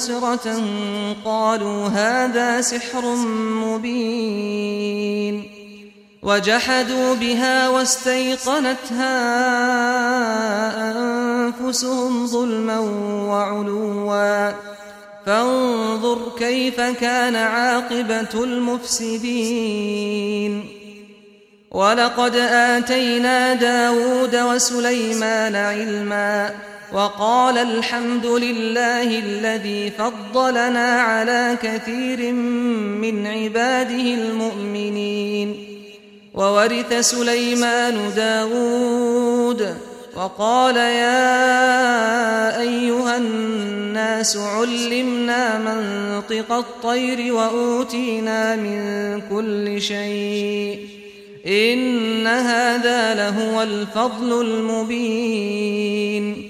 مبصرة قالوا هذا سحر مبين. وجحدوا بها واستيقنتها أنفسهم ظلما وعلوا. فانظر كيف كان عاقبة المفسدين. ولقد آتينا داود وسليمان علما. وقال الحمد لله الذي فضلنا على كثير من عباده المؤمنين. وورث سليمان داود وقال يا أيها الناس علمنا منطق الطير وأوتينا من كل شيء. إن هذا لهو الفضل المبين.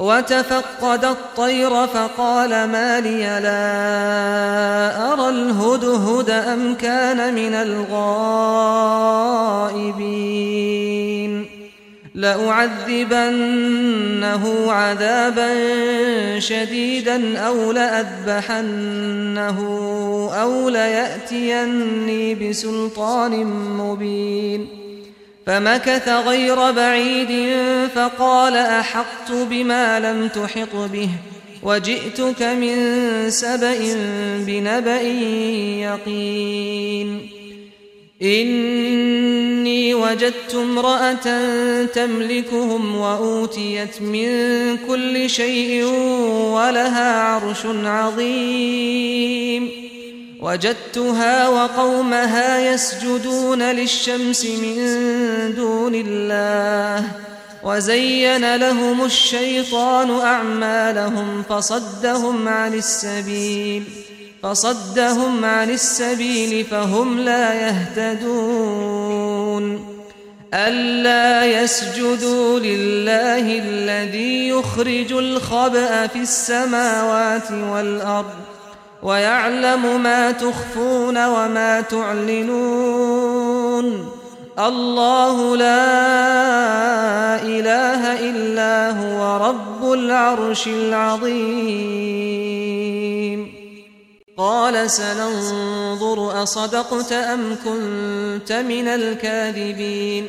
وتفقد الطير فقال ما لي لا أرى الهدهد أم كان من الغائبين. لأعذبنه عذابا شديدا أو لأذبحنه أو ليأتيني بسلطان مبين. فمكث غير بعيد فقال أحقت بما لم تحط به وجئتك من سبأ بنبأ يقين. إني وجدت امرأة تملكهم وأوتيت من كل شيء ولها عرش عظيم. وجدتها وقومها يسجدون للشمس من دون الله وزين لهم الشيطان أعمالهم فصدهم عن السبيل فصدهم عن السبيل فهم لا يهتدون ألا يسجدوا لله الذي يخرج الخبأ في السماوات والأرض ويعلم ما تخفون وما تعلنون. الله لا إله إلا هو رب العرش العظيم. قال سننظر أصدقت أم كنت من الكاذبين.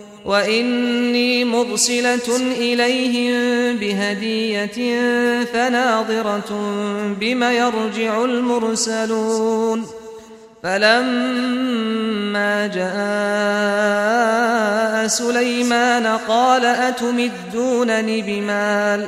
وإني مرسلة إليهم بهدية فناظرة بما يرجع المرسلون. فلما جاء سليمان قال أتمدونني بمال؟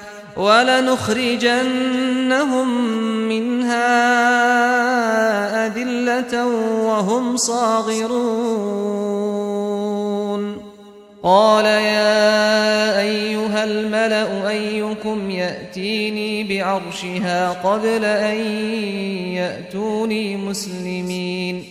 ولنخرجنهم منها أذلة وهم صاغرون. قال يا أيها الملأ أيكم يأتيني بعرشها قبل أن يأتوني مسلمين.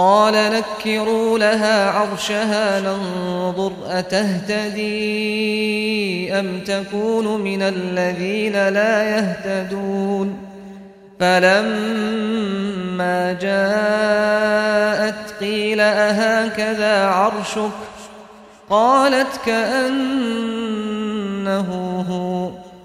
قال نكروا لها عرشها ننظر أتهتدي أم تكون من الذين لا يهتدون فلما جاءت قيل أهكذا عرشك قالت كأنه هو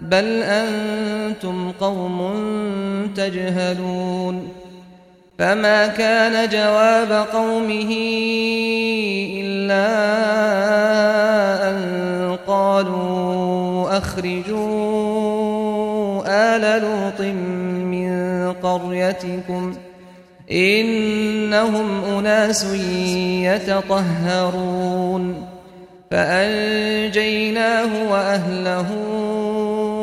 بل أنتم قوم تجهلون فما كان جواب قومه إلا أن قالوا أخرجوا آل لوط من قريتكم إنهم أناس يتطهرون فأنجيناه وأهله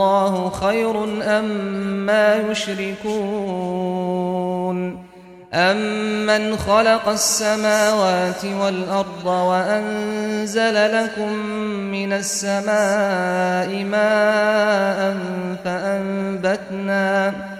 الله خير أم ما يشركون أَمَّنْ خَلَقَ السَّمَاوَاتِ وَالْأَرْضَ وَأَنزَلَ لَكُم مِّنَ السَّمَاءِ مَاءً فَأَنبَتْنَا فأنبتنا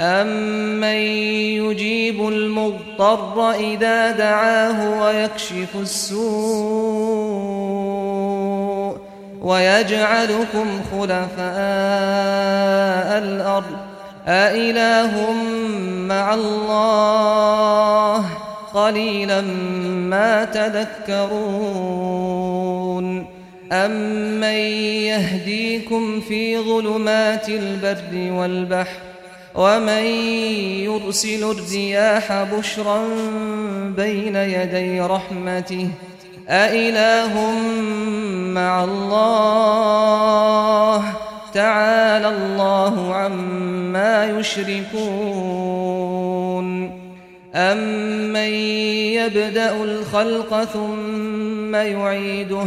أمن يجيب المضطر إذا دعاه ويكشف السوء ويجعلكم خلفاء الأرض أإله مع الله قليلا ما تذكرون أمن يهديكم في ظلمات البر والبحر ومن يرسل الرياح بشرا بين يدي رحمته أإله مع الله تعالى الله عما يشركون أَمَّن يَبْدَأُ الْخَلْقَ ثُمَّ يُعِيدُهُ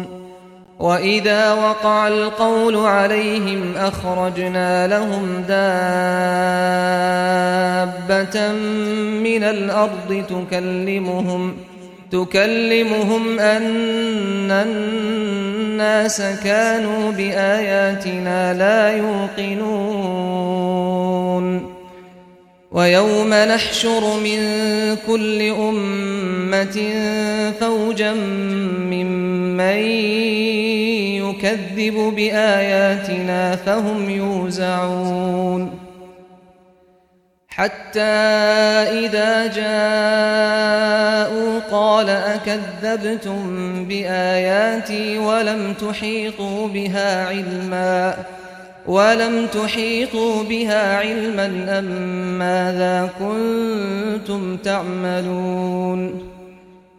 وإذا وقع القول عليهم أخرجنا لهم دابة من الأرض تكلمهم تكلمهم أن الناس كانوا بآياتنا لا يوقنون ويوم نحشر من كل أمة فوجا ممن يكذب بآياتنا فهم يوزعون. حتى إذا جاءوا قال أكذبتم بآياتي ولم تحيطوا بها علما ولم تحيطوا بها علما أم ماذا كنتم تعملون؟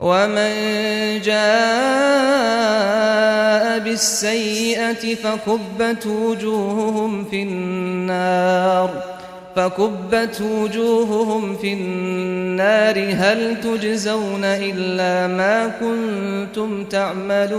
ومن جاء بالسيئة فكبت وجوههم في النار فكبت وجوههم في النار هل تجزون إلا ما كنتم تعملون